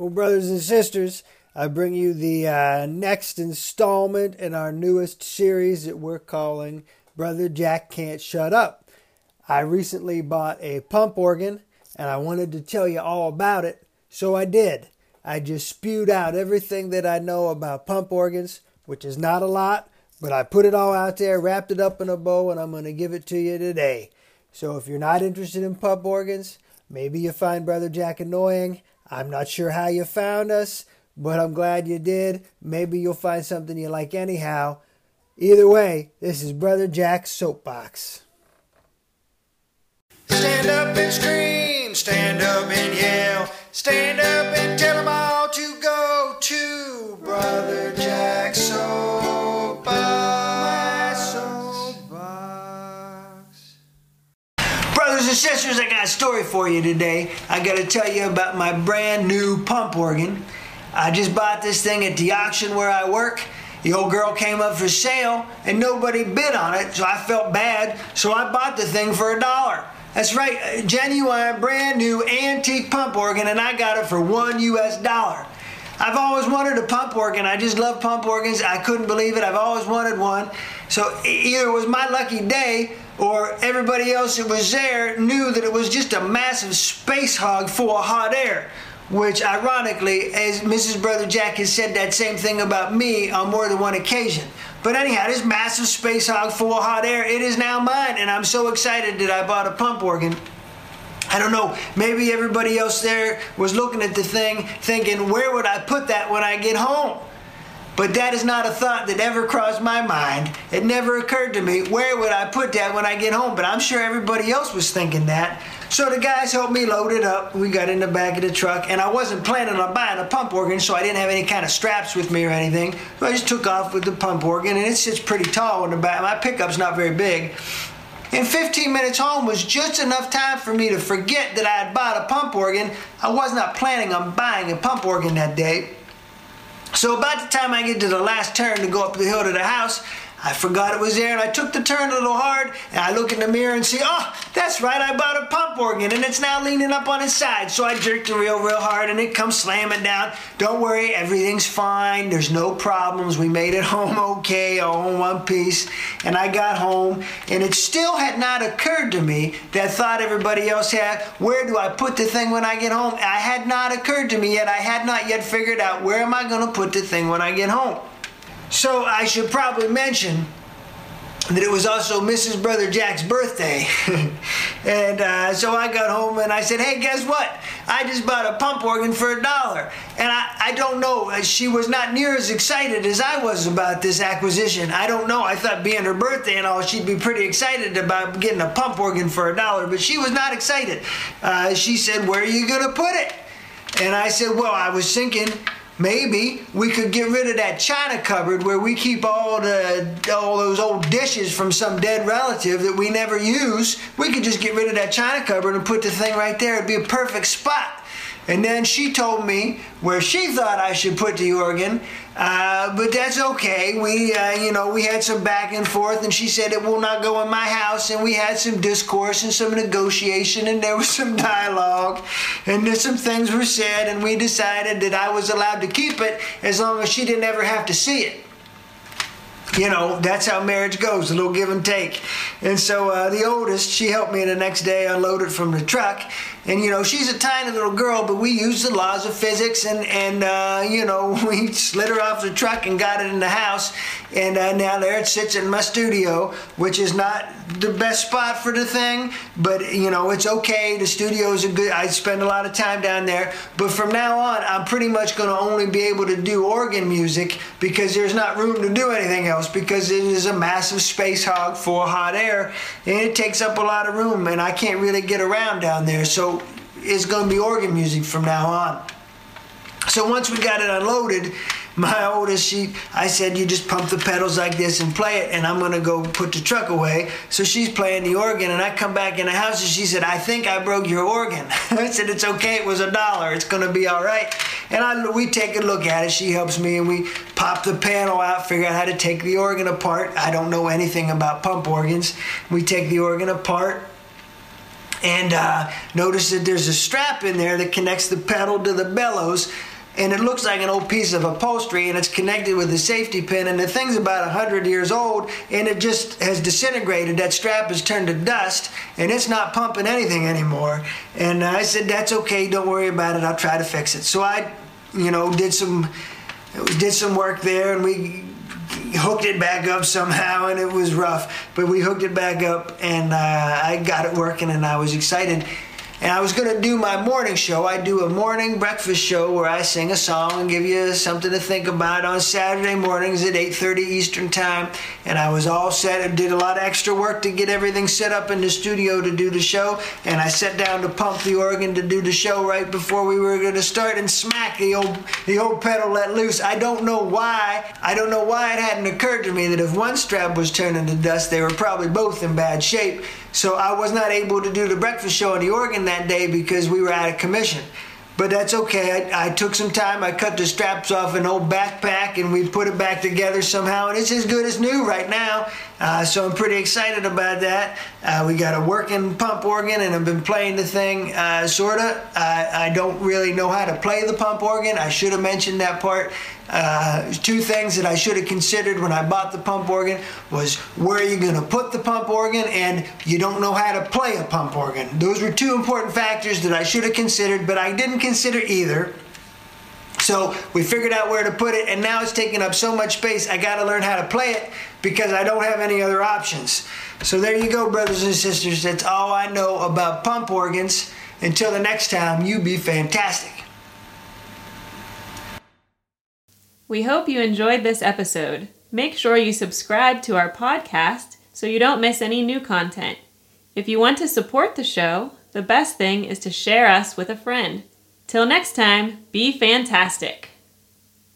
Well, brothers and sisters, I bring you the uh, next installment in our newest series that we're calling Brother Jack Can't Shut Up. I recently bought a pump organ and I wanted to tell you all about it, so I did. I just spewed out everything that I know about pump organs, which is not a lot, but I put it all out there, wrapped it up in a bow, and I'm going to give it to you today. So if you're not interested in pump organs, maybe you find Brother Jack annoying I'm not sure how you found us, but I'm glad you did. Maybe you'll find something you like anyhow. Either way, this is Brother Jack's Soapbox. Stand up and scream, stand up and yell, stand up and and sisters, I got a story for you today. I got to tell you about my brand new pump organ. I just bought this thing at the auction where I work. The old girl came up for sale and nobody bid on it, so I felt bad, so I bought the thing for a dollar. That's right, genuine, brand new antique pump organ, and I got it for one US dollar. I've always wanted a pump organ. I just love pump organs. I couldn't believe it. I've always wanted one. So either it was my lucky day or everybody else that was there knew that it was just a massive space hog full of hot air. Which, ironically, as Mrs. Brother Jack has said that same thing about me on more than one occasion. But anyhow, this massive space hog full of hot air, it is now mine, and I'm so excited that I bought a pump organ. I don't know, maybe everybody else there was looking at the thing thinking, where would I put that when I get home? But that is not a thought that ever crossed my mind. It never occurred to me, where would I put that when I get home? But I'm sure everybody else was thinking that. So the guys helped me load it up. We got in the back of the truck, and I wasn't planning on buying a pump organ, so I didn't have any kind of straps with me or anything. So I just took off with the pump organ, and it sits pretty tall in the back. My pickup's not very big. And 15 minutes home was just enough time for me to forget that I had bought a pump organ. I was not planning on buying a pump organ that day. So about the time I get to the last turn to go up the hill to the house, I forgot it was there and I took the turn a little hard and I look in the mirror and see, oh, that's right, I bought a pump organ and it's now leaning up on its side. So I jerked the reel real hard and it comes slamming down. Don't worry, everything's fine. There's no problems. We made it home okay, all in one piece. And I got home and it still had not occurred to me that thought everybody else had, where do I put the thing when I get home? I had not occurred to me yet. I had not yet figured out where am I going to put the thing when I get home. So I should probably mention that it was also Mrs. Brother Jack's birthday. and uh, so I got home and I said, hey, guess what? I just bought a pump organ for a dollar. And I, I don't know, uh, she was not near as excited as I was about this acquisition. I don't know. I thought being her birthday and all, she'd be pretty excited about getting a pump organ for a dollar, but she was not excited. Uh, she said, where are you to put it? And I said, well, I was thinking maybe we could get rid of that china cupboard where we keep all the all those old dishes from some dead relative that we never use. We could just get rid of that china cupboard and put the thing right there. It'd be a perfect spot. And then she told me where she thought I should put the organ, uh, but that's okay. We, uh, you know, we had some back and forth, and she said it will not go in my house, and we had some discourse and some negotiation, and there was some dialogue, and then some things were said, and we decided that I was allowed to keep it as long as she didn't ever have to see it you know, that's how marriage goes, a little give and take. And so uh, the oldest, she helped me the next day unload it from the truck. And, you know, she's a tiny little girl, but we used the laws of physics and, and uh, you know, we slid her off the truck and got it in the house. And uh, now there it sits in my studio, which is not the best spot for the thing, but, you know, it's okay. The studio is a good, I spend a lot of time down there. But from now on, I'm pretty much going to only be able to do organ music because there's not room to do anything else because it is a massive space hog for hot air and it takes up a lot of room and I can't really get around down there. So it's going to be organ music from now on. So once we got it unloaded, my oldest, she, I said, you just pump the pedals like this and play it, and I'm gonna go put the truck away. So she's playing the organ, and I come back in the house, and she said, I think I broke your organ. I said, it's okay, it was a dollar, it's gonna be all right. And I, we take a look at it. She helps me, and we pop the panel out, figure out how to take the organ apart. I don't know anything about pump organs. We take the organ apart and uh, notice that there's a strap in there that connects the pedal to the bellows and it looks like an old piece of upholstery and it's connected with a safety pin and the thing's about 100 years old and it just has disintegrated that strap has turned to dust and it's not pumping anything anymore. And i said that's okay don't worry about it i'll try to fix it. So i you know did some did some work there and we hooked it back up somehow and it was rough but we hooked it back up and uh, i got it working and i was excited and I was going to do my morning show. I do a morning breakfast show where I sing a song and give you something to think about on Saturday mornings at 8:30 Eastern Time. And I was all set. I did a lot of extra work to get everything set up in the studio to do the show. And I sat down to pump the organ to do the show right before we were going to start and smack the old the old pedal let loose. I don't know why. I don't know why it hadn't occurred to me that if one strap was turning to dust, they were probably both in bad shape. So I was not able to do the breakfast show in the organ that day because we were out of commission. But that's okay. I, I, took some time. I cut the straps off an old backpack and we put it back together somehow. And it's as good as new right now. Uh, so I'm pretty excited about that. Uh, we got a working pump organ and I've been playing the thing uh, sorta. I don't really know how to play the pump organ. I should have mentioned that part. Uh, two things that I should have considered when I bought the pump organ was where are you going to put the pump organ and you don't know how to play a pump organ. Those were two important factors that I should have considered, but I didn't consider either. So we figured out where to put it, and now it's taking up so much space. I got to learn how to play it because I don't have any other options. So there you go, brothers and sisters. That's all I know about pump organs. Until the next time, you be fantastic. We hope you enjoyed this episode. Make sure you subscribe to our podcast so you don't miss any new content. If you want to support the show, the best thing is to share us with a friend. Till next time, be fantastic.